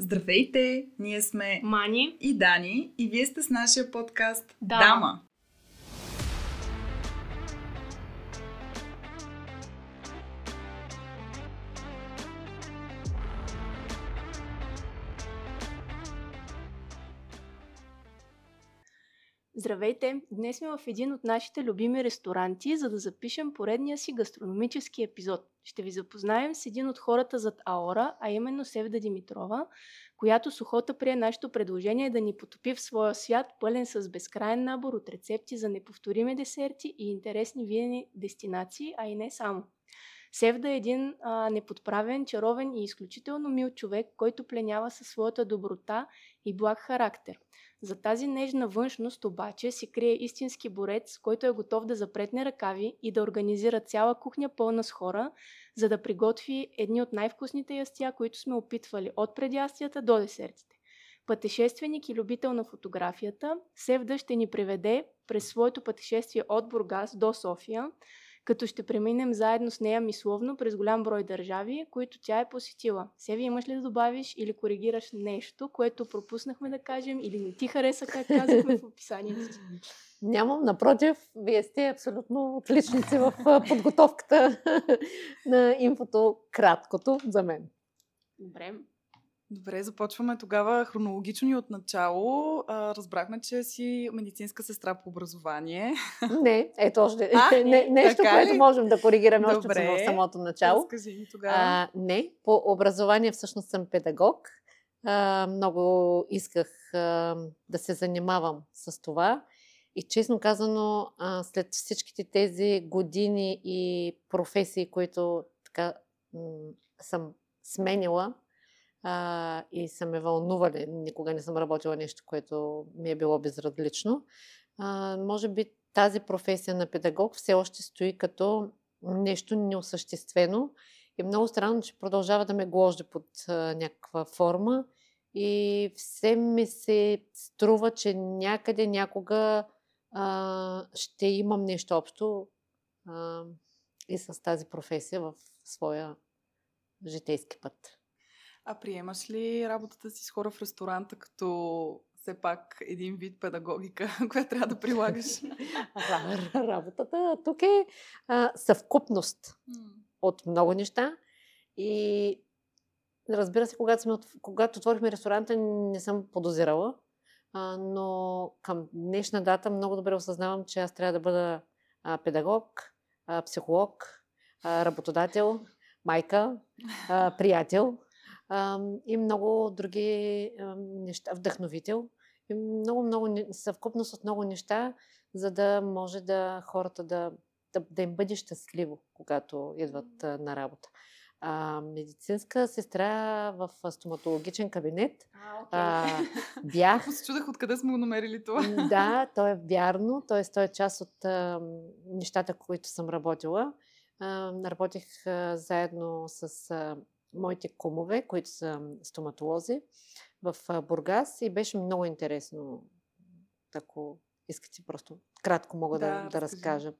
Здравейте! Ние сме Мани и Дани и вие сте с нашия подкаст Дама. Дама. Здравейте! Днес сме в един от нашите любими ресторанти, за да запишем поредния си гастрономически епизод. Ще ви запознаем с един от хората зад Аора, а именно Севда Димитрова, която с охота прие нашето предложение да ни потопи в своя свят, пълен с безкрайен набор от рецепти за неповторими десерти и интересни винени дестинации, а и не само. Севда е един а, неподправен, чаровен и изключително мил човек, който пленява със своята доброта и благ характер. За тази нежна външност обаче се крие истински борец, който е готов да запретне ръкави и да организира цяла кухня пълна с хора, за да приготви едни от най-вкусните ястия, които сме опитвали от предястията до десертите. Пътешественик и любител на фотографията, Севда ще ни приведе през своето пътешествие от Бургас до София, като ще преминем заедно с нея мисловно през голям брой държави, които тя е посетила. Севи, имаш ли да добавиш или коригираш нещо, което пропуснахме да кажем или не ти хареса, как казахме в описанието? Нямам, напротив, вие сте абсолютно отличници в подготовката на инфото, краткото за мен. Добре. Добре, започваме тогава хронологично и от начало. А, разбрахме, че си медицинска сестра по образование. Не, ето още А, не, нещо, така което ли? можем да коригираме още Добре. в самото начало. Разкажи ми тогава. А, не, по образование всъщност съм педагог. А, много исках а, да се занимавам с това. И честно казано, а, след всичките тези години и професии, които така м- съм сменила а, и са ме вълнували, никога не съм работила нещо, което ми е било безразлично, а, може би тази професия на педагог все още стои като нещо неосъществено. И много странно, че продължава да ме гложди под а, някаква форма. И все ми се струва, че някъде, някога а, ще имам нещо общо а, и с тази професия в своя житейски път. А приемаш ли работата си с хора в ресторанта като все пак един вид педагогика, която трябва да прилагаш? Ра- Работата тук е а, съвкупност от много неща. И разбира се, когато, сме, когато отворихме ресторанта, не съм подозирала. А, но към днешна дата много добре осъзнавам, че аз трябва да бъда а, педагог, а, психолог, а, работодател, майка, а, приятел и много други неща, вдъхновител. И много, много съвкупност от много неща, за да може да хората да, да, да им бъде щастливо, когато идват на работа. А, медицинска сестра в стоматологичен кабинет. А. А, бях. Се чудех откъде сме го намерили това. Да, то е вярно. Т.е. той е част от а, нещата, които съм работила. А, работих а, заедно с а, моите кумове, които са стоматолози в Бургас и беше много интересно. Ако искате, просто кратко мога да, Да, да, разкажа.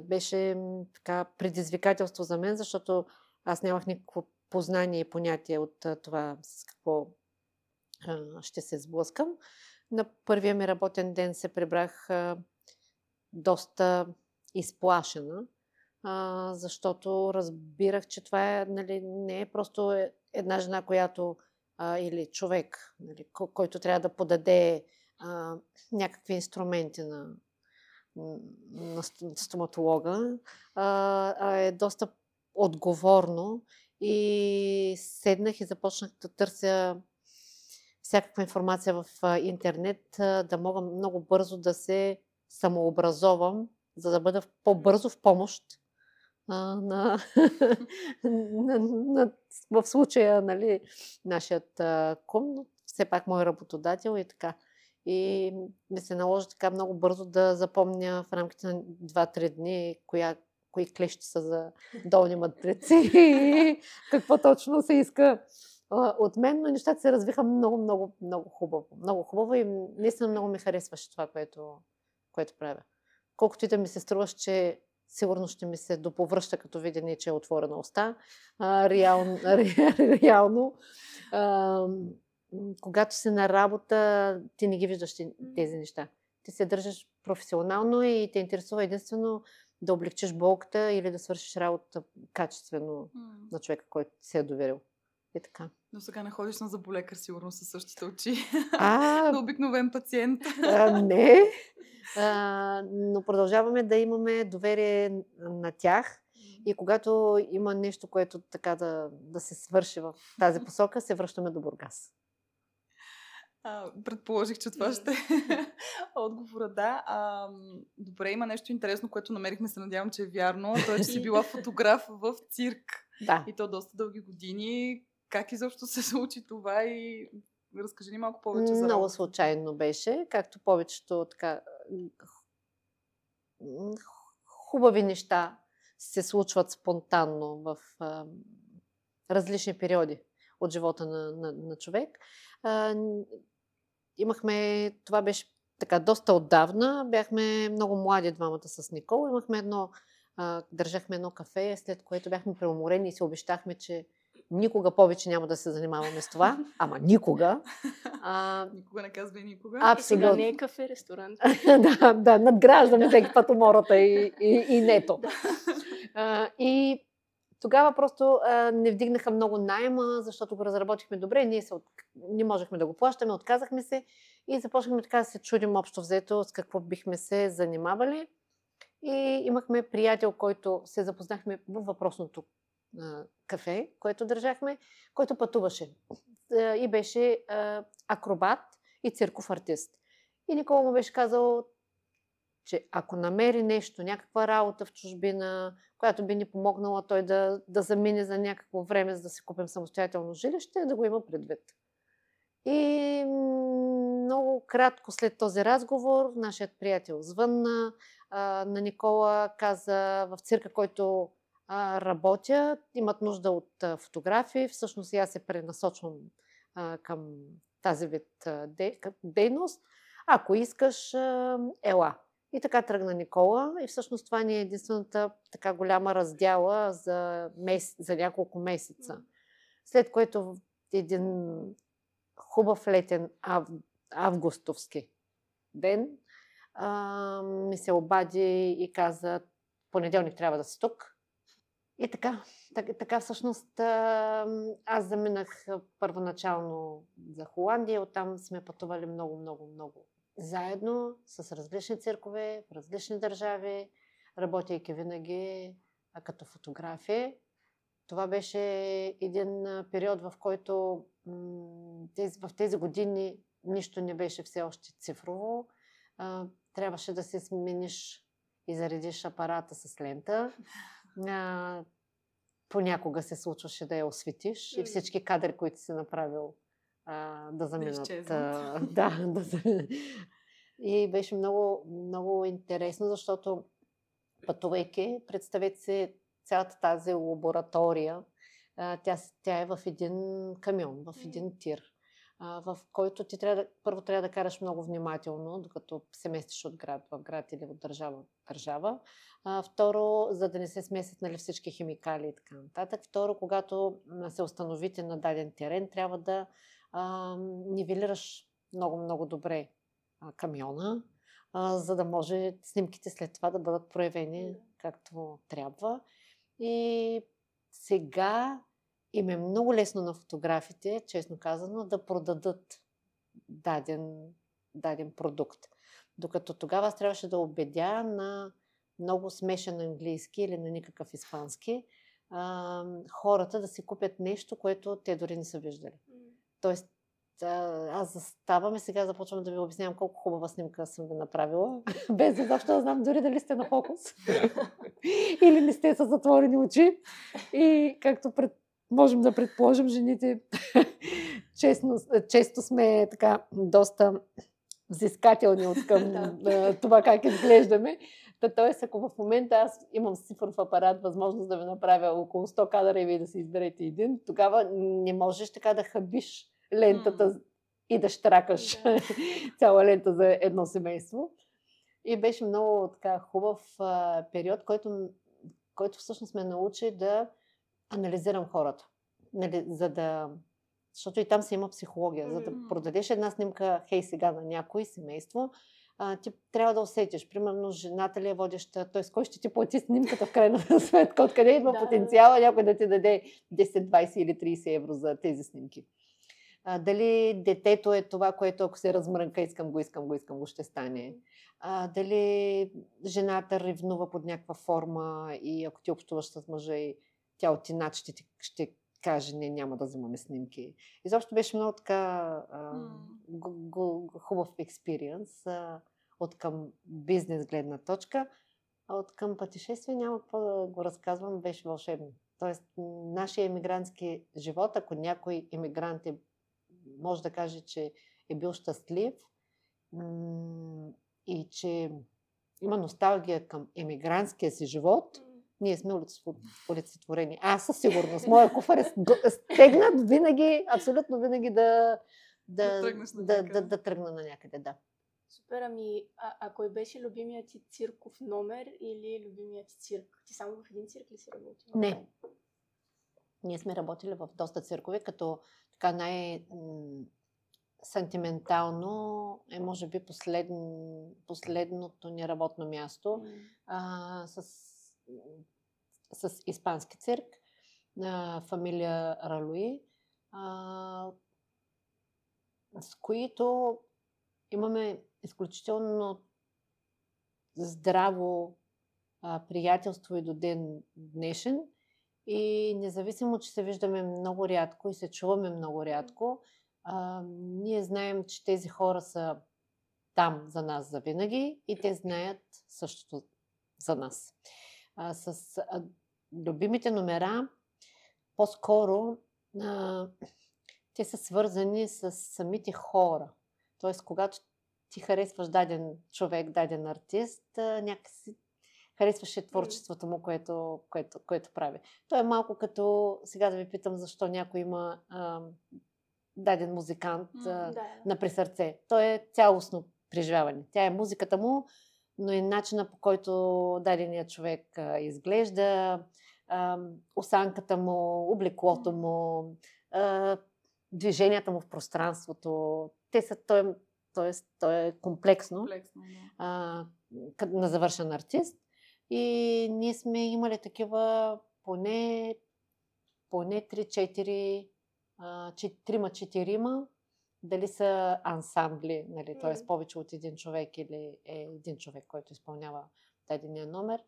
Беше така предизвикателство за мен, защото аз нямах никакво познание и понятие от това с какво ще се сблъскам. На първия ми работен ден се прибрах доста изплашена, а, защото разбирах, че това е, нали, не е просто е- една жена, която а, или човек, нали, ко- който трябва да подаде а, някакви инструменти на, на ст- стоматолога, а, а е доста отговорно и седнах и започнах да търся всякаква информация в интернет, да мога много бързо да се самообразовам, за да бъда по-бързо в помощ а, на, на, на, в случая, нали, нашият а, кум, все пак мой работодател и така. И ми се наложи така много бързо да запомня в рамките на 2-3 дни коя, кои клещи са за долни матрици и какво точно се иска от мен, но нещата се развиха много, много, много хубаво. Много хубаво и наистина много ми харесваше това, което, което правя. Колкото и да ми се струваш, че сигурно ще ми се доповръща, като видя че е отворена уста. А, реално, ре, реално а, когато си на работа, ти не ги виждаш тези неща. Ти се държиш професионално и те интересува единствено да облегчиш болката или да свършиш работа качествено mm. на човека, който се е доверил. И така. Но сега не ходиш на заболекар, сигурно със същите очи. А, на обикновен пациент. А, не. А, но продължаваме да имаме доверие на тях. И когато има нещо, което така да, да се свърши в тази посока, се връщаме до Бургас. А, предположих, че това ще е отговора, да. А, добре, има нещо интересно, което намерихме, се надявам, че е вярно. То е, че си била фотограф в цирк. Да. И то доста дълги години. Как изобщо се случи това и разкажи ни малко повече за Много случайно беше, както повечето така хубави неща се случват спонтанно в а, различни периоди от живота на, на, на човек. А, имахме, това беше така доста отдавна, бяхме много млади двамата с Никол, имахме едно, а, държахме едно кафе, след което бяхме преуморени и си обещахме, че никога повече няма да се занимаваме с това, ама никога. А, никога не казвай никога. Абсолютно. И сега не е кафе, ресторант. да, да, надграждаме всеки път умората и, и, и нето. а, и тогава просто а, не вдигнаха много найма, защото го разработихме добре. Ние се от... не можехме да го плащаме, отказахме се и започнахме така да се чудим общо взето с какво бихме се занимавали. И имахме приятел, който се запознахме в въпросното кафе, което държахме, който пътуваше а, и беше акробат и цирков артист. И Никола му беше казал, че ако намери нещо, някаква работа в чужбина, която би ни помогнала той да, да замине за някакво време, за да си купим самостоятелно жилище, да го има предвид. И много кратко след този разговор, нашият приятел звънна на Никола, каза в цирка, който а, работя, имат нужда от фотографии. Всъщност аз се пренасочвам към тази вид дейност. Ако искаш, ела. И така тръгна Никола. И всъщност това ни е единствената така голяма раздяла за, мес... за няколко месеца. След което един хубав летен ав... августовски ден а, ми се обади и каза, понеделник трябва да си тук. И така, така, така всъщност аз заминах първоначално за Холандия, оттам сме пътували много, много, много заедно с различни циркове в различни държави, работейки винаги като фотографи. Това беше един период, в който в тези години нищо не беше все още цифрово. Трябваше да се смениш и заредиш апарата с лента. Понякога се случваше да я осветиш и всички кадри, които си направил, а, да заминат. Да, да, да, и беше много, много интересно, защото пътувайки, представете се цялата тази лаборатория, а, тя, тя е в един камион, в един тир, а, в който ти трябва да, първо трябва да караш много внимателно, докато се местиш от град в град или от държава в държава. А, второ, за да не се смесят нали, всички химикали и така нататък. Второ, когато се установите на даден терен, трябва да а, нивелираш много-много добре а, камиона, а, за да може снимките след това да бъдат проявени както трябва. И сега им е много лесно на фотографите, честно казано, да продадат даден, даден продукт. Докато тогава аз трябваше да убедя на много смешен английски или на никакъв испански а, хората да си купят нещо, което те дори не са виждали. Тоест, аз заставам и сега започвам да ви обяснявам колко хубава снимка съм ви направила, без изобщо да знам дори дали сте на фокус или не сте с затворени очи. И както пред, можем да предположим, жените честно, често сме така доста взискателни от към това как изглеждаме. Та, т.е. ако в момента аз имам с цифров апарат възможност да ви направя около 100 кадра и вие да си изберете един, тогава не можеш така да хабиш лентата mm. и да штракаш да. цяла лента за едно семейство. И беше много така хубав а, период, който, който всъщност ме научи да анализирам хората. Нали, за да... Защото и там се има психология. За да продадеш една снимка, хей сега на някой семейство, а, ти трябва да усетиш. Примерно, жената ли е водеща, т.е. кой ще ти плати снимката в крайна сметка, откъде идва да. потенциала някой да ти даде 10, 20 или 30 евро за тези снимки. А, дали детето е това, което ако се размрънка, искам го, искам го, искам го, ще стане. А, дали жената ревнува под някаква форма и ако ти общуваш с мъжа и тя от инат ще, ще каже, не, няма да взимаме снимки. Изобщо беше много така mm. хубав експириенс от към бизнес гледна точка. А от към пътешествие няма какво да го разказвам, беше вълшебно. Тоест, нашия емигрантски живот, ако някой емигрант е, може да каже, че е бил щастлив и че има носталгия към емигрантския си живот, ние сме олицетворени. Аз със сигурност. Моя куфар е стегнат винаги, абсолютно винаги да, да, да, да, да, да тръгна на някъде. Да. Супер, ами а, а кой беше любимият ти цирков номер или любимият ти цирк? Ти само в един цирк ли си работила? Не. Ние сме работили в доста циркове, като така най- сантиментално е, може би, послед... последното ни работно място mm. а, с, с испански цирк на фамилия Ралуи, а, с които имаме изключително здраво а, приятелство и до ден днешен. И независимо, че се виждаме много рядко и се чуваме много рядко, а, ние знаем, че тези хора са там за нас за винаги и те знаят същото за нас. А, с а, любимите номера, по-скоро а, те са свързани с самите хора. Тоест, когато ти харесваш даден човек, даден артист, някакси харесваше творчеството му, което, което, което прави. То е малко като, сега да ви питам, защо някой има а, даден музикант а, да. на пресърце. То е цялостно преживяване. Тя е музиката му, но и начина по който даденият човек а, изглежда, а, осанката му, облеклото му, а, движенията му в пространството. Те са, той, т.е. то е комплексно, комплексно да. а, на завършен артист. И ние сме имали такива поне, поне 3-4, 3-4, дали са ансамбли, нали, т.е. повече от един човек или е един човек, който изпълнява дадения номер.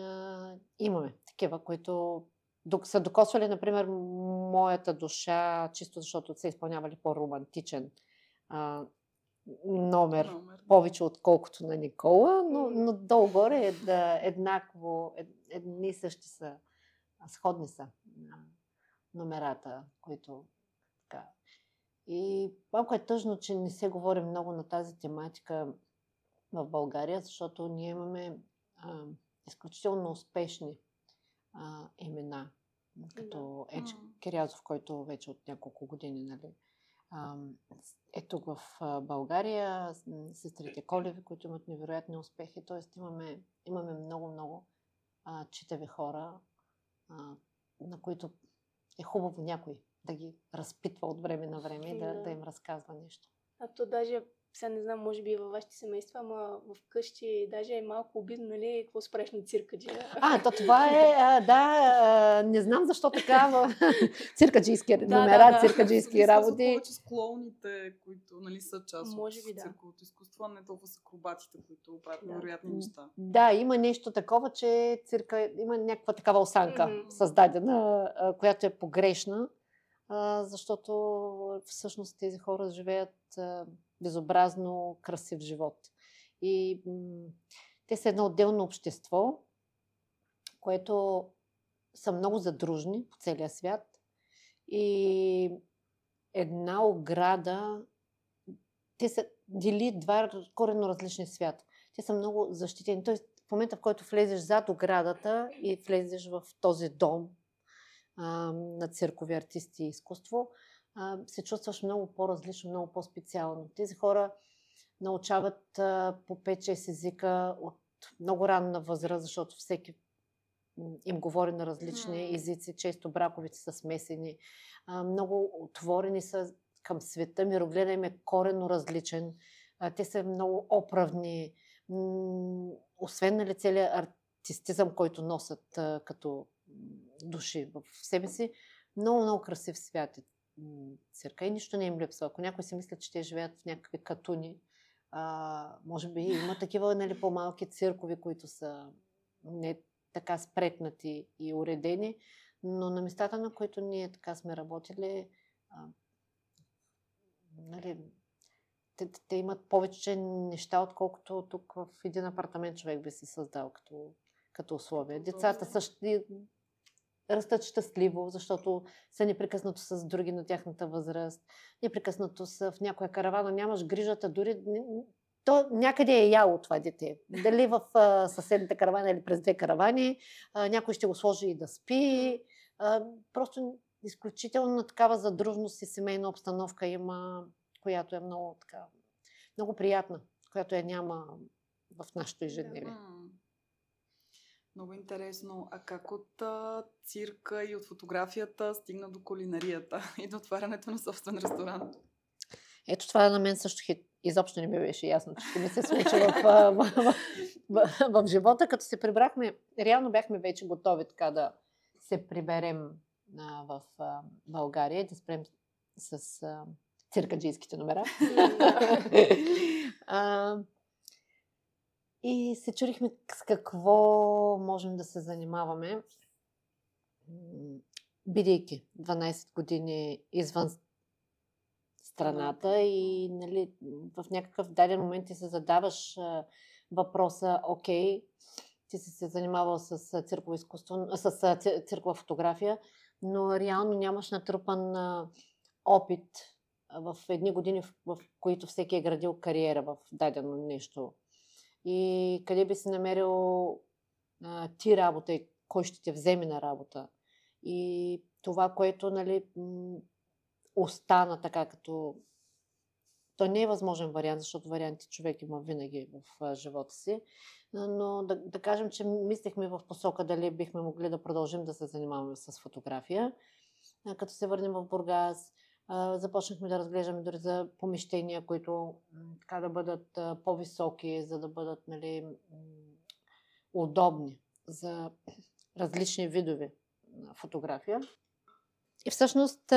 А, имаме такива, които са докосвали, например, моята душа, чисто защото са изпълнявали по-романтичен а, номер, номер, повече отколкото на Никола, но, но долу-горе е да еднакво, ед, едни и същи са, сходни са номерата, които. И малко е тъжно, че не се говори много на тази тематика в България, защото ние имаме а, изключително успешни а, имена, като да. Еч Кирязов, който вече от няколко години нали, а, е тук в България, сестрите Колеви, които имат невероятни успехи. Тоест имаме, имаме много-много читави хора, а, на които е хубаво някой да ги разпитва от време на време и да, да им разказва нещо. А то даже сега не знам, може би и във вашите семейства, ама вкъщи даже е малко обидно, нали, какво спреш на циркаджия. А, то това е, а, да, а, не знам защо така, циркаджийски да, номера, да, да. циркаджийски работи. повече склоните, които нали, са част може от би, да. цирковото изкуство, а не толкова с акробатите, които правят да. невероятни неща. Да, има нещо такова, че цирка има някаква такава осанка mm-hmm. създадена, която е погрешна, защото всъщност тези хора живеят безобразно красив живот. И те са едно отделно общество, което са много задружни по целия свят. И една ограда, те са дели два коренно различни свята. Те са много защитени. Тоест, в момента, в който влезеш зад оградата и влезеш в този дом а, на циркови артисти и изкуство, а, се чувстваш много по-различно, много по-специално. Тези хора научават а, по 5-6 езика от много ранна възраст, защото всеки им говори на различни езици, често браковите са смесени. А, много отворени са към света, мирогледа им е корено различен. А, те са много оправни. М, освен нали, целият артистизъм, който носят а, като души в себе си, много, много красив свят е цирка и нищо не им липсва. Ако някой си мисля, че те живеят в някакви катуни, а, може би има такива нали, по-малки циркови, които са не така спретнати и уредени, но на местата, на които ние така сме работили, а, нали, те, те имат повече неща, отколкото тук в един апартамент човек би си създал като, като условия. Децата също растат щастливо, защото са непрекъснато с други на тяхната възраст, непрекъснато са в някоя каравана, нямаш грижата, дори то някъде е яло това дете. Дали в а, съседната каравана или през две каравани, а, някой ще го сложи и да спи. А, просто изключително такава задружност и семейна обстановка има, която е много, така, много приятна, която я няма в нашето ежедневие. Много интересно. А как от а, цирка и от фотографията стигна до кулинарията и до отварянето на собствен ресторант? Ето това на мен също хит. Изобщо не ми беше ясно, че ще ми се случи в, в, в, в, в живота. Като се прибрахме, реално бяхме вече готови така да се приберем а, в а, България и да спрем с а, циркаджийските номера. а, и се чудихме с какво можем да се занимаваме, бидейки 12 години извън страната и нали, в някакъв даден момент ти се задаваш въпроса, окей, ти си се занимавал с цирково изкуство, с циркова фотография, но реално нямаш натрупан опит в едни години, в които всеки е градил кариера в дадено нещо. И къде би си намерил а, ти работа и кой ще те вземе на работа. И това, което нали, остана така като... То не е възможен вариант, защото варианти човек има винаги в живота си. Но да, да кажем, че мислехме в посока дали бихме могли да продължим да се занимаваме с фотография. А, Като се върнем в Бургас, започнахме да разглеждаме дори за помещения, които така да бъдат по-високи, за да бъдат нали, удобни за различни видове фотография. И всъщност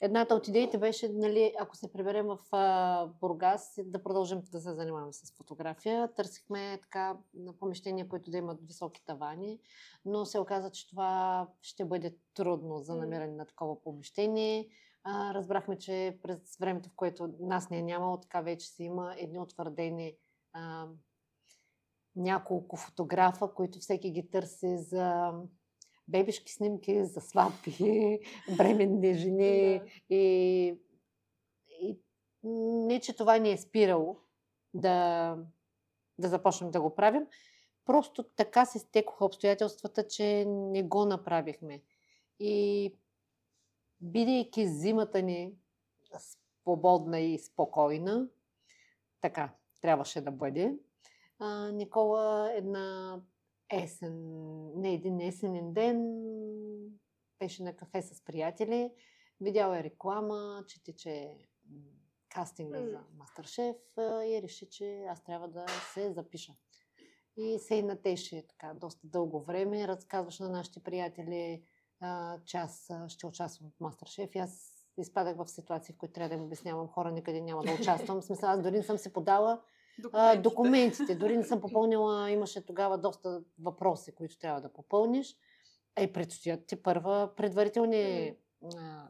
едната от идеите беше, нали, ако се приберем в а, Бургас, да продължим да се занимаваме с фотография. Търсихме така на помещения, които да имат високи тавани, но се оказа, че това ще бъде трудно за намиране на такова помещение. А, разбрахме, че през времето, в което нас не е нямало, така вече си има едни утвърдени а, няколко фотографа, които всеки ги търси за бебешки снимки, за сватби, бременни жени Да. и, и не, че това ни е спирало да, да започнем да го правим. Просто така се стекоха обстоятелствата, че не го направихме. И бидейки зимата ни свободна и спокойна, така трябваше да бъде, а, Никола една есен, не един есенен ден, беше на кафе с приятели, видял е реклама, че тече кастинга за Мастършеф а, и реши, че аз трябва да се запиша. И се и натеше така доста дълго време, разказваше на нашите приятели, а, че аз ще участвам в Мастършеф и аз изпадах в ситуации, в които трябва да им обяснявам хора, никъде няма да участвам. В смисъл, аз дори не съм се подала а, документите. Дори не съм попълнила, имаше тогава доста въпроси, които трябва да попълниш. И предстоят ти първа предварителни а,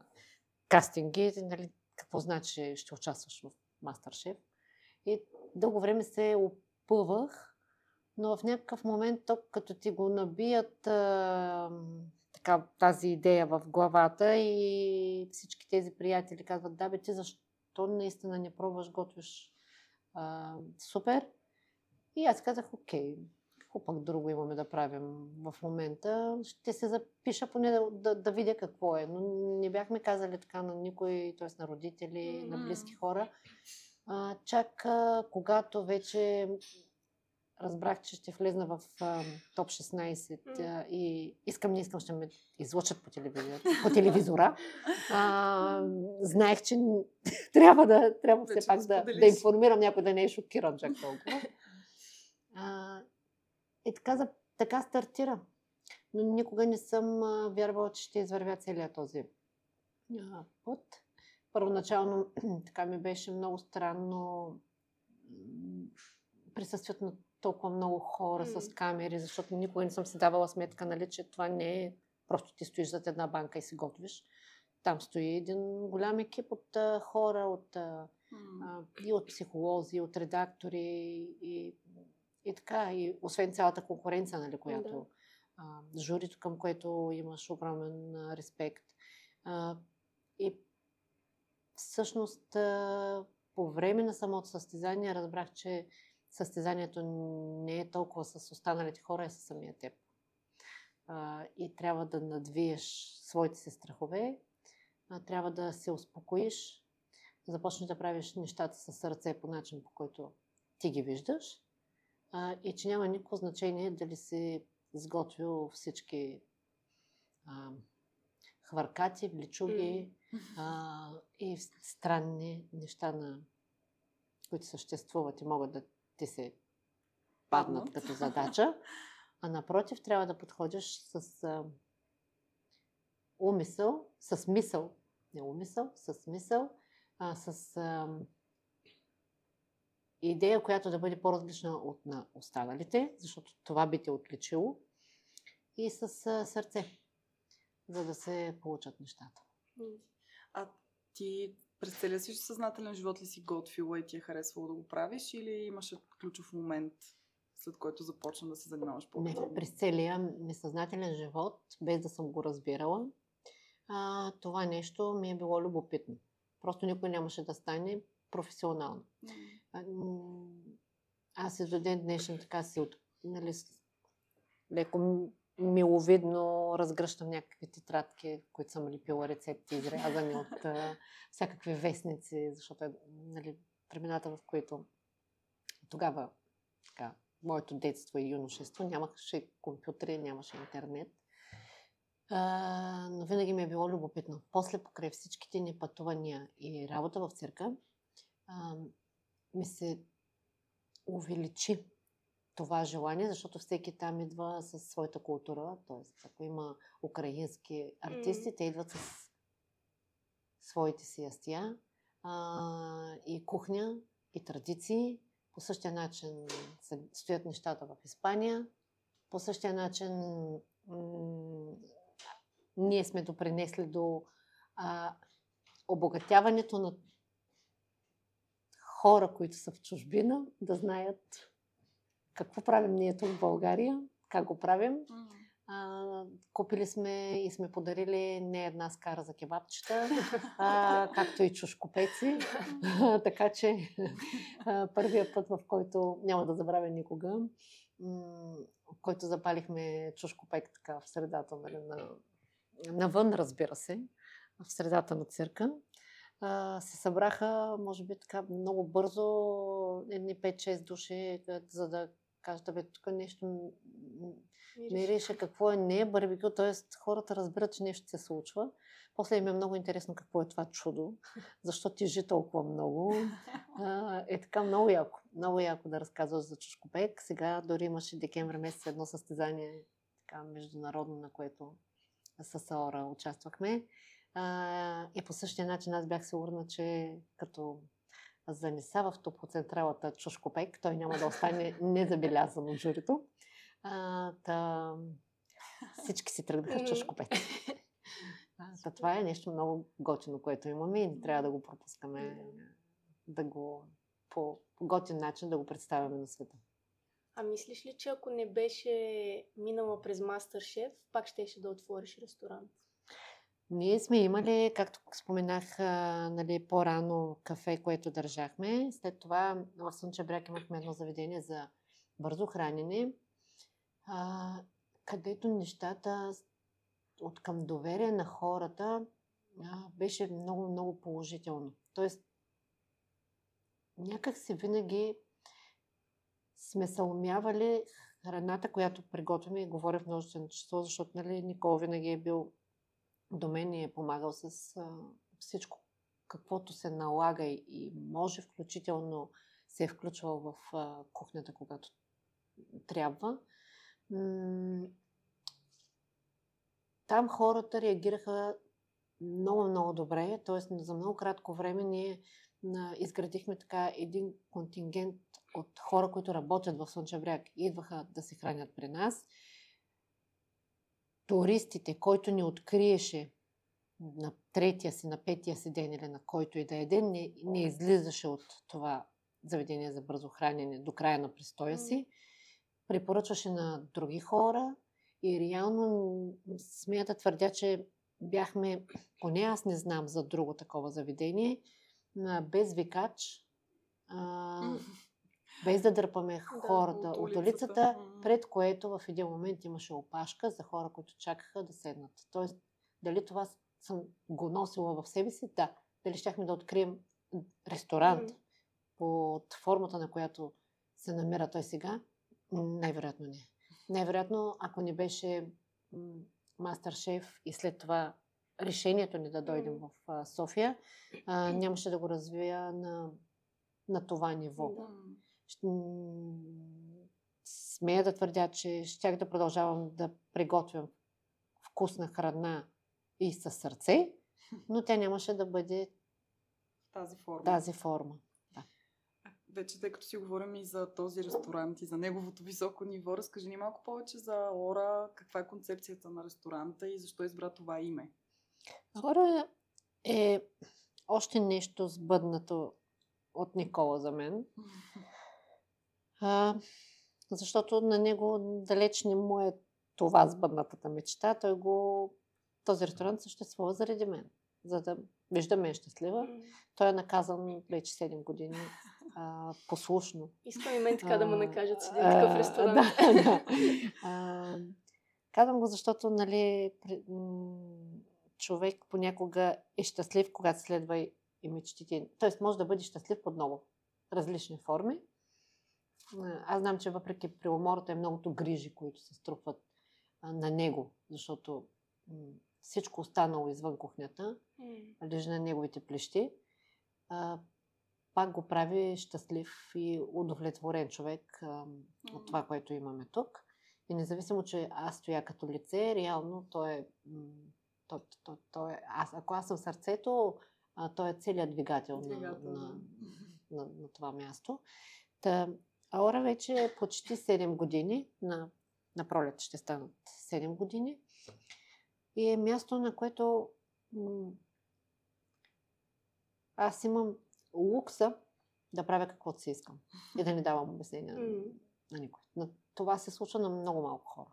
кастинги. Нали, какво значи ще участваш в Мастършеф? И дълго време се опъвах, но в някакъв момент, то, като ти го набият а, така, тази идея в главата и всички тези приятели казват, да бе, ти защо наистина не пробваш, готвиш а, супер. И аз казах, окей, какво пък друго имаме да правим в момента. Ще се запиша поне да, да, да видя какво е. Но не бяхме казали така на никой, т.е. на родители, на Мгм. близки хора. А, чак а, когато вече разбрах, че ще влезна в а, топ 16 а, и искам, не искам, ще ме излъчат по, телевизор, по телевизора. А, знаех, че трябва да трябва все пак да, да информирам някой да не е шокиран чак толкова. А, и така, за, така стартира. Но никога не съм а, вярвала, че ще извървя целият този а, път. Първоначално така ми беше много странно присъствието на толкова много хора mm. с камери, защото никога не съм си давала сметка, нали, че това не е просто ти стоиш зад една банка и си готвиш. Там стои един голям екип от а, хора, от, а, mm. и от психолози, от редактори, и, и така, и освен цялата конкуренция, нали, която mm. а, журито, към което имаш огромен а, респект. А, и всъщност а, по време на самото състезание разбрах, че състезанието не е толкова с останалите хора, а с самия теб. А, и трябва да надвиеш своите си страхове, а, трябва да се успокоиш, да започнеш да правиш нещата с сърце по начин, по който ти ги виждаш а, и че няма никакво значение дали си сготвил всички а, хвъркати, влечуги а, и странни неща, на които съществуват и могат да ти се паднат като задача, а напротив трябва да подходиш с а, умисъл, с мисъл, не умисъл, с мисъл, а, с а, идея, която да бъде по-различна от на останалите, защото това би те отличило, и с а, сърце, за да се получат нещата. А ти през целия си съзнателен живот ли си готвила и ти е харесвало да го правиш или имаше ключов момент, след който започна да се занимаваш по Не, през целия ми съзнателен живот, без да съм го разбирала, а, това нещо ми е било любопитно. Просто никой нямаше да стане професионално. Mm. Аз и до ден днешен така си от, нали, леко миловидно разгръщам някакви тетрадки, които съм лепила рецепти, изрязани от а, всякакви вестници, защото е нали, времената, в които тогава така, моето детство и юношество нямаше компютри, нямаше интернет. А, но винаги ми е било любопитно. После, покрай всичките ни пътувания и работа в цирка, а, ми се увеличи това желание, защото всеки там идва със своята култура. Тоест, ако има украински артисти, mm. те идват с своите си ястия а, и кухня, и традиции. По същия начин стоят нещата в Испания. По същия начин м- ние сме допринесли до а, обогатяването на хора, които са в чужбина, да знаят какво правим ние тук в България, как го правим. А, купили сме и сме подарили не една скара за кебабчета, а, както и чушкопеци. така че първият път, в който няма да забравя никога, в който запалихме чушкопек така в средата нали, на, навън, разбира се, в средата на цирка, се събраха, може би така много бързо, едни 5-6 души, за да кажат, бе, тук нещо мирише, какво е, не е барбекю, т.е. хората разбират, че нещо се случва. После им е много интересно какво е това чудо, защо тежи толкова много. А, е така много яко. Много яко да разказваш за чушкопек. Сега дори имаше декември месец едно състезание така, международно, на което с Аора участвахме. А, и по същия начин аз бях сигурна, че като занеса в топоцентралата Чушкопек, той няма да остане незабелязан от журито. А, та, всички си тръгнаха в Чушкопек. Та, това е нещо много готино, което имаме и не трябва да го пропускаме, да го по, готин начин да го представяме на света. А мислиш ли, че ако не беше минала през Мастер-шеф, пак щеше да отвориш ресторант? Ние сме имали, както споменах нали, по-рано, кафе, което държахме. След това в Слънчев бряг имахме едно заведение за бързо хранене, а, където нещата от към доверие на хората а, беше много, много положително. Тоест, някак си винаги сме се умявали храната, която приготвяме и говоря в множествено число, защото нали, Никол винаги е бил до мен и е помагал с а, всичко, каквото се налага и, може, включително се е включвал в а, кухнята, когато трябва. Там хората реагираха много, много добре. Тоест, за много кратко време ние изградихме така един контингент от хора, които работят в Слънчев бряг. Идваха да се хранят при нас. Туристите, който ни откриеше на третия си, на петия си ден или на който и да е ден, не, не излизаше от това заведение за бързо хранене до края на престоя си. Препоръчваше на други хора и реално смея да твърдя, че бяхме, поне аз не знам за друго такова заведение, без викач, а, без да дърпаме хората да, от, улицата, пред което в един момент имаше опашка за хора, които чакаха да седнат. Тоест, дали това съм го носила в себе си? Да. Дали щяхме да открием ресторант mm. под формата, на която се намира той сега? Най-вероятно не. Най-вероятно, ако не беше мастер шеф и след това решението ни да дойдем в а, София, а, нямаше да го развия на, на това ниво. Да. Смея да твърдя, че щях да продължавам да приготвям вкусна храна и със сърце, но тя нямаше да бъде в тази форма. Тази форма. Да. Вече, тъй като си говорим и за този ресторант и за неговото високо ниво, разкажи ни малко повече за Ора, каква е концепцията на ресторанта и защо избра това име. Ора е още нещо сбъднато от Никола за мен. А, защото на него далеч не му е това сбъднатата мечта. Той го... Този ресторант съществува заради мен. За да вижда мен щастлива. Той е наказан вече 7 години а, послушно. Искам и мен така да му накажат с един такъв ресторант. Да, да. А, казвам го, защото нали, човек понякога е щастлив, когато следва и мечтите. Тоест може да бъде щастлив под много различни форми. Аз знам, че въпреки преумората е многото грижи, които се струпват на него, защото всичко останало извън кухнята лежи на неговите плещи. Пак го прави щастлив и удовлетворен човек от това, което имаме тук. И независимо, че аз стоя като лице, реално той е то, то, то е, аз, ако аз съм сърцето, а, той е целият двигател, двигател. На, на, на, на това място. Та, Аора вече е почти 7 години, на, на пролет ще станат 7 години. И е място, на което м- аз имам лукса да правя каквото си искам и да не давам обяснения mm. на никой. Но това се случва на много малко хора.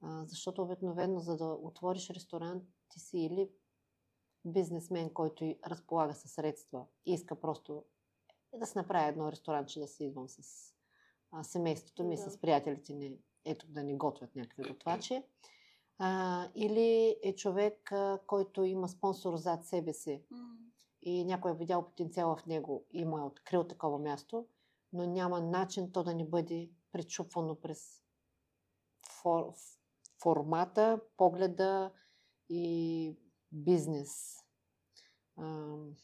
А, защото обикновено, за да отвориш ресторант, ти си или бизнесмен, който разполага със средства и иска просто да се направи едно ресторанче, да си идвам с а, семейството ми, да. с приятелите ни, ето да ни готвят някакви готвачи. А, или е човек, а, който има спонсор зад себе си mm. и някой е видял потенциала в него и му е открил такова място, но няма начин то да ни бъде причупвано през фор, формата, погледа и бизнес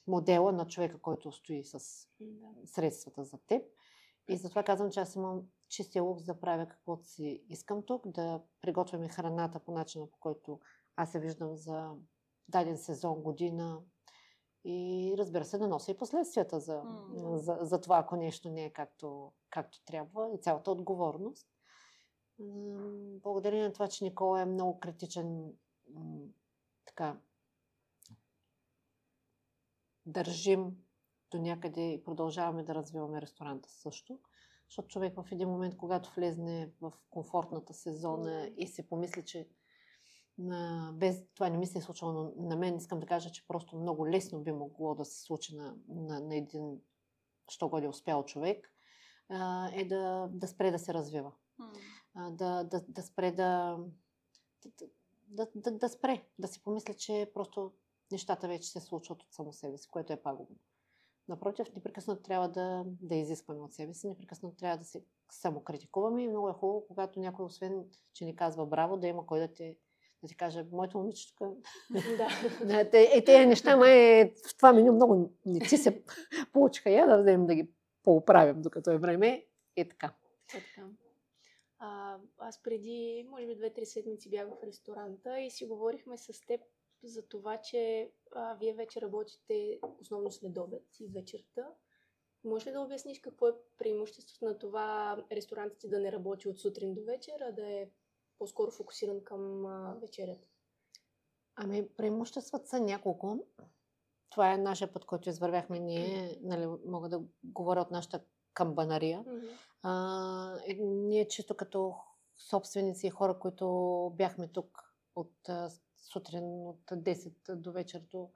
модела на човека, който стои с средствата за теб. И затова казвам, че аз имам чистия лук да правя каквото си искам тук, да приготвяме храната по начина, по който аз се виждам за даден сезон, година. И разбира се, да нося и последствията за, mm. за, за това, ако нещо не е както, както трябва и цялата отговорност. Благодарение на това, че Никола е много критичен, така, държим до някъде и продължаваме да развиваме ресторанта също. Защото човек в един момент, когато влезне в комфортната сезона и се помисли, че на, без това не ми се е случило, но на мен искам да кажа, че просто много лесно би могло да се случи на, на, на един, що годи успял човек, а, е да, да спре да се развива. Да, да, да спре да, да, да, да спре, да си помисля, че просто нещата вече се случват от само себе си, което е пагубно. Напротив, непрекъснато трябва да, да изискваме от себе си, непрекъснато трябва да се самокритикуваме и много е хубаво, когато някой, освен, че ни казва браво, да има кой да те да ти кажа, моето момиче тук. да. е, тези неща, май в това меню много не ти се получиха. Я да вземем да ги поуправим, докато е време. И така. Е така. А, аз преди, може би, две-три седмици бях в ресторанта и си говорихме с теб за това, че а, вие вече работите основно след обед и вечерта. Може ли да обясниш какво е преимуществото на това ресторантите да не работи от сутрин до вечер, а да е по-скоро фокусиран към а, вечерята? Ами, преимуществата са няколко. Това е нашия път, който извървяхме ние. Нали, мога да говоря от нашата камбанария. Mm-hmm. А, и ние чисто като собственици и хора, които бяхме тук от сутрин от 10 до вечер до,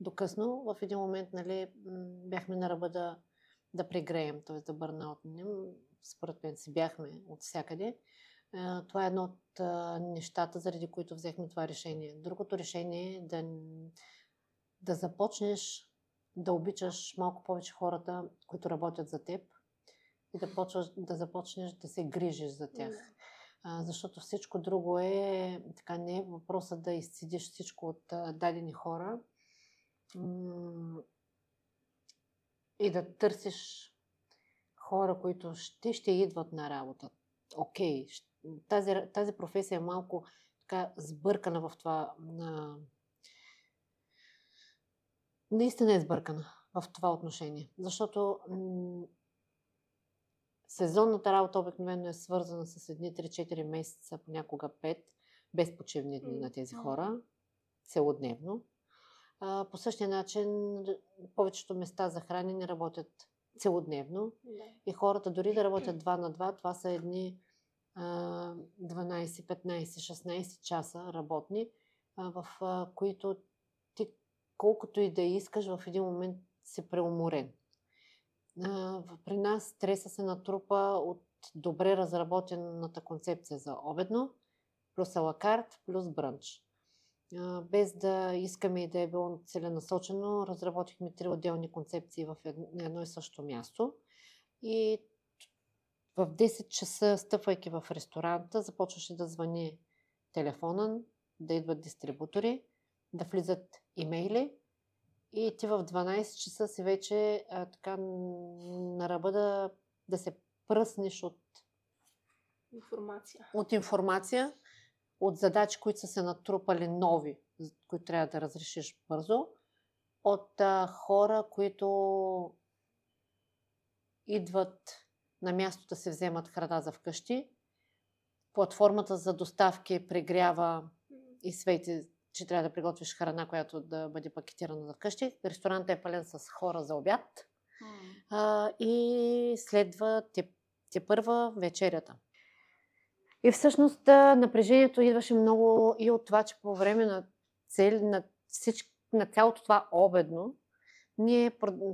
до късно, в един момент нали, бяхме на ръба да, да прегреем, т.е. да бърнаутнем. Според мен си бяхме от всякъде. Това е едно от нещата, заради които взехме това решение. Другото решение е да, да започнеш да обичаш малко повече хората, които работят за теб и да, почваш, да започнеш да се грижиш за тях. Защото всичко друго е, така не е въпросът да изцедиш всичко от дадени хора и да търсиш хора, които ще, ще идват на работа. Окей, тази, тази професия е малко така сбъркана в това. На... Наистина е сбъркана в това отношение. Защото сезонната работа обикновено е свързана с едни 3-4 месеца, понякога 5, без почивни дни на тези хора, целодневно. А, по същия начин повечето места за хранене работят целодневно и хората дори да работят 2 на 2, това са едни 12, 15, 16 часа работни, в които ти колкото и да искаш, в един момент си преуморен. При нас стреса се натрупа от добре разработената концепция за обедно, плюс алакарт, плюс брънч. Без да искаме и да е било целенасочено, разработихме три отделни концепции в едно и също място. И в 10 часа, стъпвайки в ресторанта, започваше да звъни телефона, да идват дистрибутори, да влизат имейли и ти в 12 часа си вече а, така на ръба да, да се пръснеш от информация. От информация, от задачи, които са се натрупали нови, които трябва да разрешиш бързо, от а, хора, които идват на място да се вземат храна за вкъщи. Платформата за доставки прегрява и свети, че трябва да приготвиш храна, която да бъде пакетирана за вкъщи. Ресторантът е пълен с хора за обяд. А, и следва те, те първа вечерята. И всъщност напрежението идваше много и от това, че по време на, цел, на, всички, на цялото това обедно, ние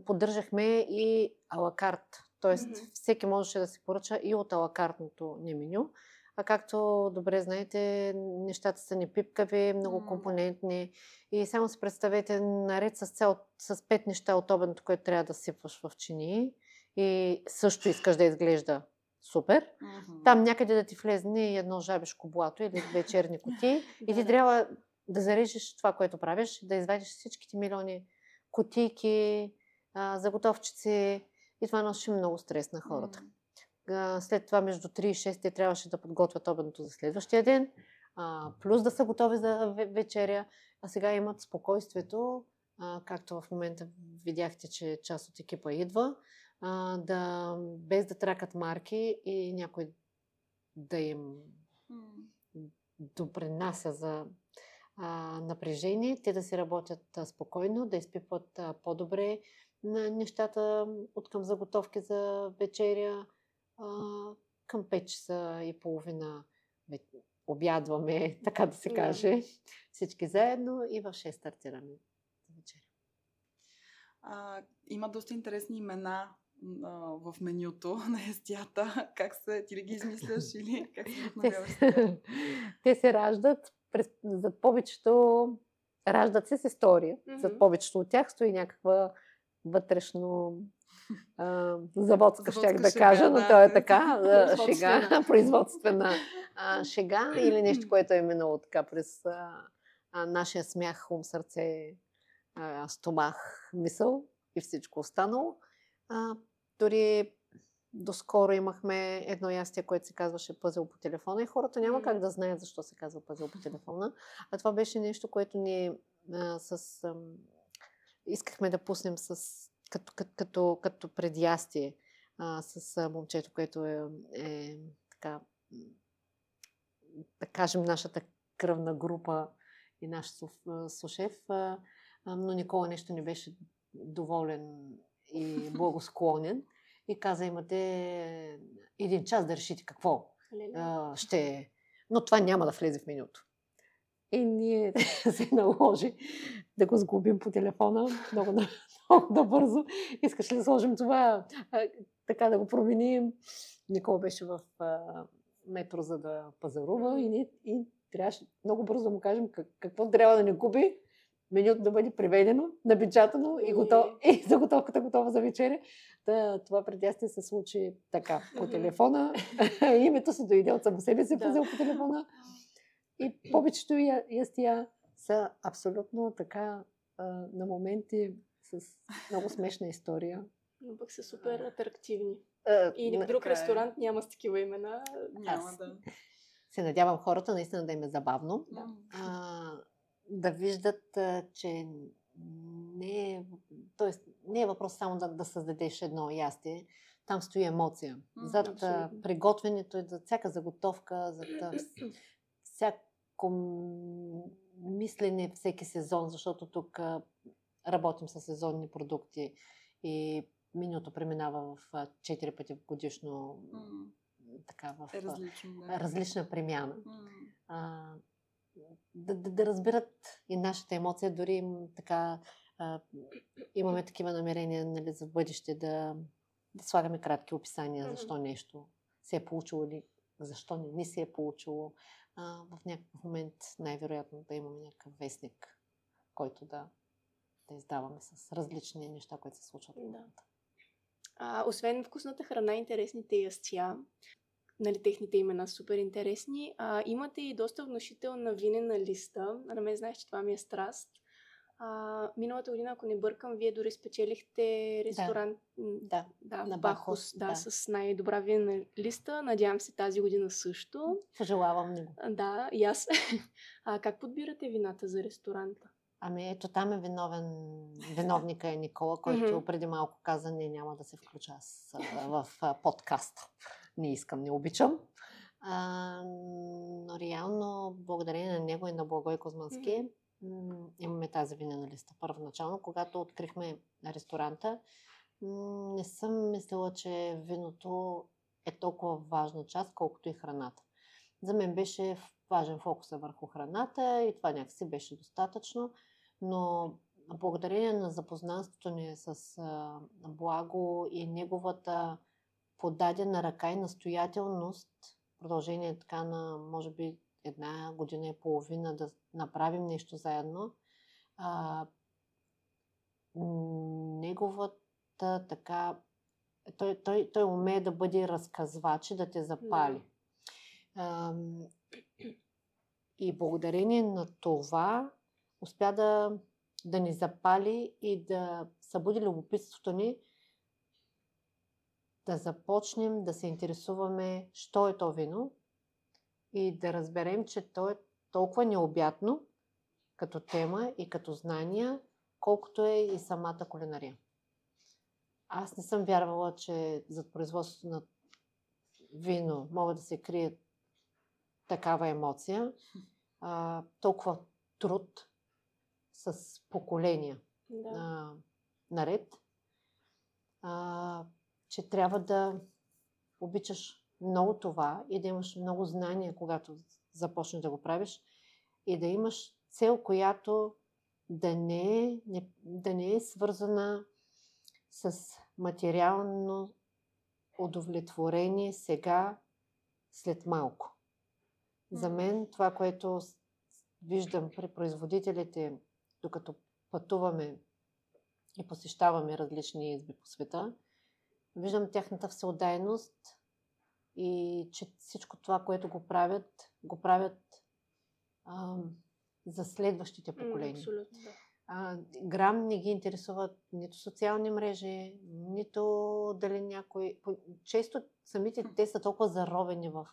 поддържахме и алакарт Тоест, mm-hmm. всеки можеше да се поръча и от алакартното ни меню. А както добре знаете, нещата са непипкави, много компонентни. И само се представете, наред с цел, с пет неща от обедното, което трябва да сипваш в чини и също искаш да изглежда супер. Mm-hmm. Там някъде да ти влезне едно жабешко блато или две черни кутии и ти трябва да зарежеш това, което правиш, да извадиш всичките милиони кутийки, заготовчици, и това носеше много стрес на хората. Mm. След това между 3 и 6 те трябваше да подготвят обедното за следващия ден, а, плюс да са готови за вечеря, а сега имат спокойствието, а, както в момента видяхте, че част от екипа идва, а, да, без да тракат марки и някой да им допринася за а, напрежение, те да си работят а, спокойно, да изпипват а, по-добре на нещата от към заготовки за вечеря. Към 5 часа и половина обядваме, така да се каже, всички заедно и в 6 стартираме вечеря. А, има доста интересни имена а, в менюто на естията. Как се, ти ли ги измисляш или как се вдъхновяваш? Те се раждат през, за повечето раждат се с история. Mm-hmm. За повечето от тях стои някаква вътрешно а, заводска, щях да шега, кажа, но да, то е така, а, шега, Производствена. а, шега или нещо, което е минало така през а, а, нашия смях, ум, сърце, а, стомах, мисъл и всичко останало. А, дори доскоро имахме едно ястие, което се казваше пъзел по телефона и хората няма как да знаят защо се казва пъзел по телефона. А това беше нещо, което ние а, с... Ам, искахме да пуснем с, като, като, като, като предястие а, с а, момчето, което е, е така, да кажем, нашата кръвна група и наш сушеф, а, а, но Никола нещо не беше доволен и благосклонен и каза, имате един час да решите какво а, ще е. Но това няма да влезе в менюто. И ние се наложи да го сглобим по телефона много, много набързо. Искаш ли да сложим това, а, така да го променим? Никола беше в а, метро, за да пазарува и, ние, и трябваше много бързо да му кажем как, какво трябва да не губи, менюто да бъде приведено, напечатано и, готов, и заготовката готова за вечеря. Та, това предястие се случи така, по телефона. Името се дойде от само себе си, Да. по телефона. И повечето я- ястия са абсолютно така а, на моменти с много смешна история. Но пък са супер атрактивни. А, И в друг е. ресторант няма с такива имена. Няма Аз- да. се надявам хората наистина да им е забавно. Да. а, да виждат, че не е, тоест, не е въпрос само да, да създадеш едно ястие. Там стои емоция. Зад абсолютно. приготвянето, за всяка заготовка, зад всяко мислене всеки сезон, защото тук работим с сезонни продукти и менюто преминава в а, 4 пъти годишно така в Е различно. Да. различна премяна а, да, да, да разбират и нашата емоция, дори им така а, имаме такива намерения нали, за бъдеще да, да слагаме кратки описания, защо нещо се е получило или защо не ни се е получило. А, в някакъв момент най-вероятно да имаме някакъв вестник, който да, да издаваме с различни неща, които се случват. в момента. А, освен вкусната храна, интересните ястия, нали, техните имена са супер интересни, а, имате и доста внушителна винена листа. На мен знаеш, че това ми е страст. А, миналата година, ако не бъркам, вие дори спечелихте ресторант Да, да, на Бахус, да, да. с най-добра винена листа. Надявам се тази година също. пожелавам ни го. Да, и аз. А как подбирате вината за ресторанта? Ами ето там е виновен, виновника е Никола, който преди малко каза, не, няма да се включа аз в подкаста. Не искам, не обичам. А, но реално, благодарение на него и на Благой Козмански, имаме тази винена листа. Първоначално, когато открихме ресторанта, не съм мислила, че виното е толкова важна част, колкото и храната. За мен беше важен фокуса върху храната и това някакси беше достатъчно, но благодарение на запознанството ни с а, Благо и неговата подадена ръка и настоятелност, продължение така на, може би, една година и половина да направим нещо заедно, а, неговата така той, той, той умее да бъде разказвач и да те запали. Ам, и благодарение на това успя да, да ни запали и да събуди любопитството ни да започнем да се интересуваме, що е то вино и да разберем, че то е толкова необятно като тема и като знания, колкото е и самата кулинария. Аз не съм вярвала, че зад производството на вино могат да се крият такава емоция, а, толкова труд с поколения Да. а, наред, а, че трябва да обичаш много това и да имаш много знания, когато започнеш да го правиш и да имаш цел, която да не е, не, да не е свързана с материално удовлетворение сега, след малко. За мен това, което виждам при производителите, докато пътуваме и посещаваме различни изби по света, виждам тяхната всеотдайност и че всичко това, което го правят, го правят а, за следващите поколения. Абсолютно, да. А, грам не ги интересуват нито социални мрежи, нито дали някой... Често самите те са толкова заровени в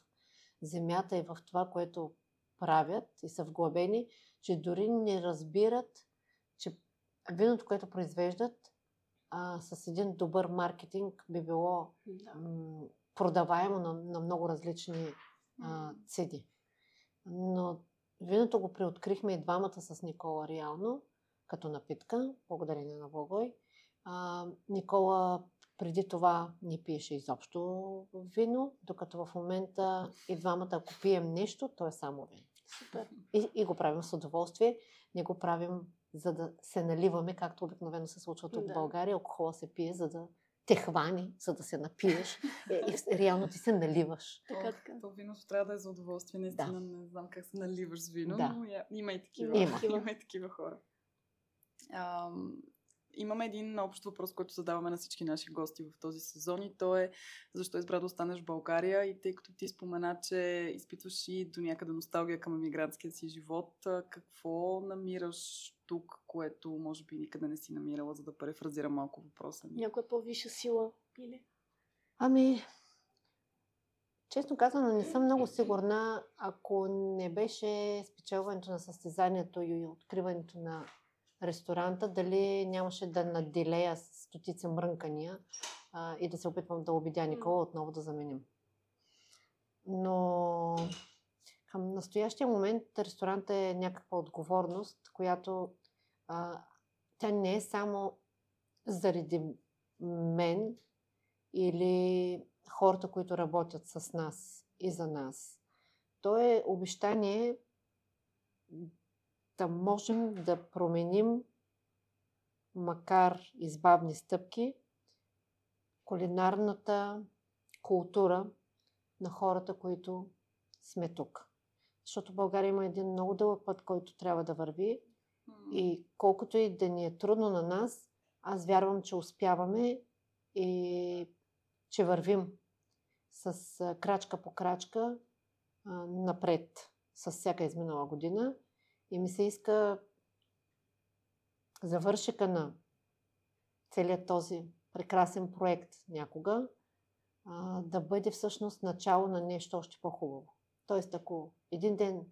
земята и в това, което правят и са вглъбени, че дори не разбират, че виното, което произвеждат, а, с един добър маркетинг би било да. м, продаваемо на, на много различни а, цени. Но виното го преоткрихме и двамата с Никола реално, като напитка, благодарение на Благой. А, Никола преди това не пиеше изобщо вино, докато в момента и двамата, ако пием нещо, то е само вино. Супер. И, и го правим с удоволствие. Не го правим за да се наливаме, както обикновено се случва тук Да. в България. Алкохола се пие, за да те хвани, за да се напиеш. И, реално ти се наливаш. Така, така. То виното трябва да е за удоволствие. Наистина не знам как се наливаш с вино, Да. но я, има и такива. Има. има и такива хора. Ам, имаме един общ въпрос, който задаваме на всички наши гости в този сезон и то е защо избра да останеш в България и тъй като ти спомена, че изпитваш и до някъде носталгия към емигрантския си живот, какво намираш тук, което може би никъде не си намирала, за да префразирам малко въпроса ни? Някоя по-висша сила или? Ами, честно казано, не съм много сигурна, ако не беше спечелването на състезанието и откриването на ресторанта, дали нямаше да наделея с стотици мрънкания а, и да се опитвам да убедя Никола отново да заменим. Но към настоящия момент ресторанта е някаква отговорност, която а, тя не е само заради мен или хората, които работят с нас и за нас. То е обещание да можем да променим, макар избавни стъпки, кулинарната култура на хората, които сме тук. Защото България има един много дълъг път, който трябва да върви и колкото и да ни е трудно на нас, аз вярвам, че успяваме и че вървим с крачка по крачка напред с всяка изминала година. И ми се иска завършика на целият този прекрасен проект някога а, да бъде всъщност начало на нещо още по-хубаво. Тоест, ако един ден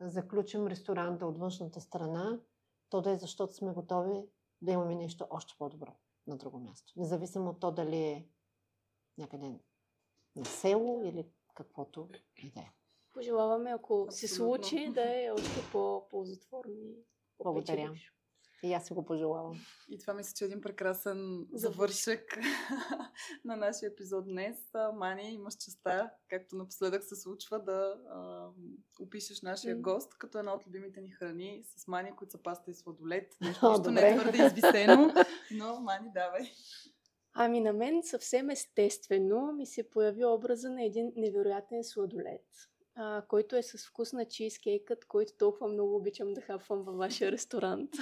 заключим ресторанта от външната страна, то да е защото сме готови да имаме нещо още по-добро на друго място. Независимо от то дали е някъде на село или каквото и да е. Пожелаваме, ако се случи, да е още по-ползотворно и Благодаря. И аз си го пожелавам. И това мисля, че е един прекрасен завършък на нашия епизод днес. Мани, имаш честа, както напоследък се случва, да а, опишеш нашия гост като една от любимите ни храни с Мани, които са паста и сладолет. О, Нещо, нищо не е твърде извисено, но Мани, давай. Ами на мен съвсем естествено ми се появи образа на един невероятен сладолет, а, който е с вкус на чизкейкът, който толкова много обичам да хапвам във вашия ресторант.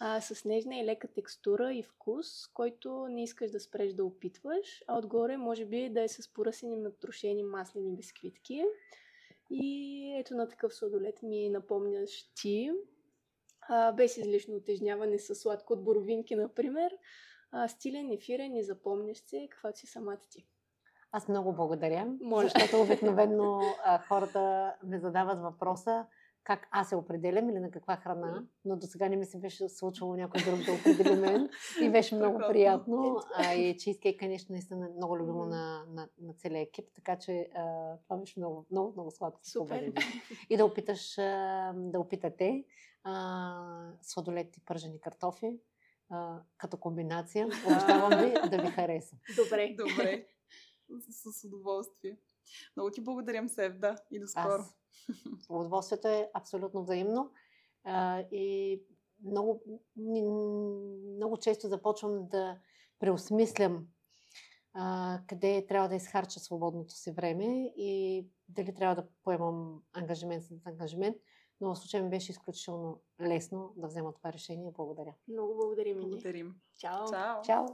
А, с нежна и лека текстура и вкус, който не искаш да спреш да опитваш, а отгоре може би да е с поръсени натрошени маслени бисквитки. И ето на такъв сладолет ми напомняш ти, а, без излишно отежняване с сладко от боровинки, например, а, стилен, ефирен и запомнящ се, каквато си самата ти. Аз много благодаря, Моля. защото обикновено а, хората ме задават въпроса как аз се определям или на каква храна, но до сега не ми се беше случвало някой друг да определи мен и беше много приятно. А, и чизкейк е нещо наистина много любимо на, на, на целия екип, така че а, това беше много, много, много сладко. Супер. И да опиташ, а, да опитате а, сладолет и пържени картофи а, като комбинация. Обещавам ви да ви хареса. Добре. Добре. С, с удоволствие. Много ти благодарим, Севда. И до скоро. Аз. Удоволствието е абсолютно взаимно. А, и много, много често започвам да преосмислям а, къде трябва да изхарча свободното си време и дали трябва да поемам ангажимент след ангажимент. но в случая ми беше изключително лесно да взема това решение. Благодаря. Много благодарим. Благодарим. Чао. Чао! Чао!